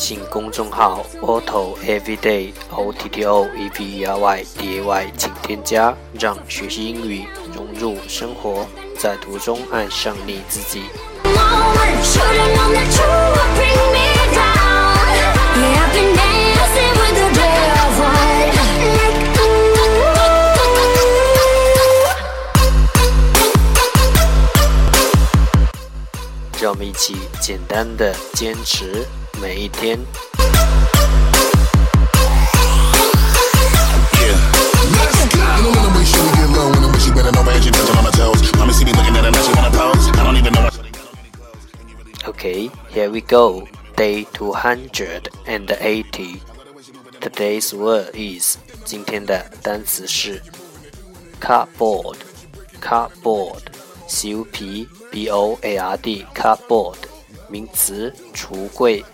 信公众号 Otto Everyday O T T O E V E R Y D A Y，请添加，让学习英语融入生活，在途中爱上你自己。让我们一起简单的坚持每一天。Okay, here we go. Day 280. Today's word is 今天的单词是 cupboard, cupboard, c u p b o a r d, cupboard，名词，橱柜。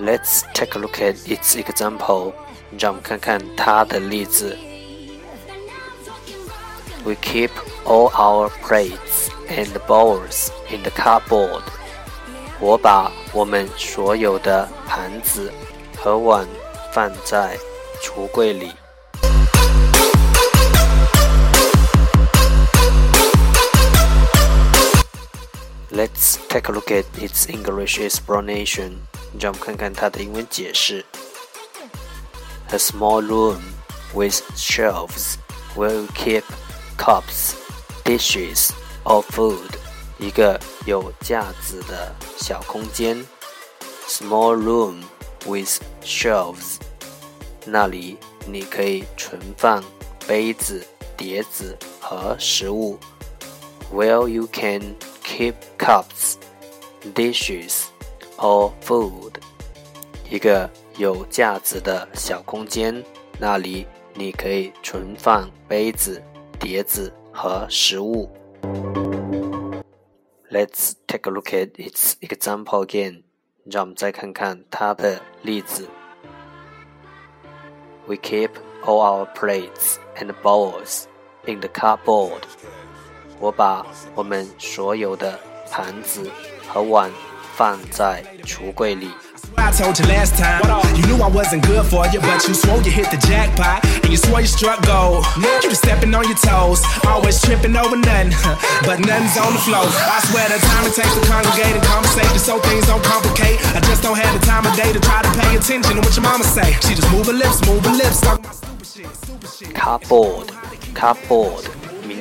Let's take a look at its example. 让我们看看它的例子。We keep all our plates and bowls in the cupboard. 我把我们所有的盘子和碗放在橱柜里。 Let's take a look at its English explanation. 让我们看看它的英文解释。A small room with shelves where you keep cups, dishes, or food. 一个有架子的小空间。Small room with shelves. 那里你可以存放杯子、碟子和食物。Where you can keep cups, dishes, or food。一个有架子的小空间，那里你可以存放杯子、碟子和食物。Let's take a look at its example again。让我们再看看它的例子。We keep all our plates and bowls in the cupboard. 我把我们所有的盘子和碗放在橱柜里。I told you last time. You knew I wasn't good for you, but you swore you hit the jackpot and you swore you struck gold. You stepping on your toes, always tripping over nothing, but nothing's on the floor. I swear the time it takes to congregate and conversate so things don't complicate. I just don't have the time of day to try to pay attention to what your mama say. She just move her lips, move her lips, talking about stupid shit, stupid shit. Cupboard, cupboard.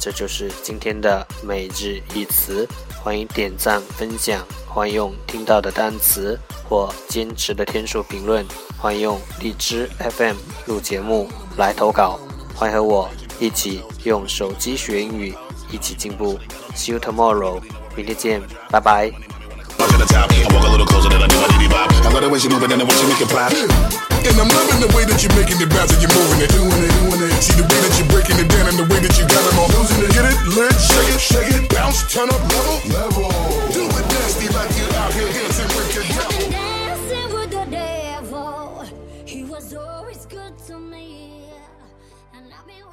这就是今天的每日一词。欢迎点赞分享，欢迎用听到的单词或坚持的天数评论，欢迎用荔枝 FM 录节目来投稿，欢迎和我一起用手机学英语，一起进步。See you tomorrow，明天见，拜拜。original, but then I want you to make it pop. And I'm loving the way that you're making it bounce and you're moving it. Doing it, doing it. See the way that you're breaking it down and the way that you got them all losing it. Get it, lit, shake it, shake it, bounce, turn up, level, level. Do it nasty like you out here dancing with your devil. The devil. He was always good to me. And I've been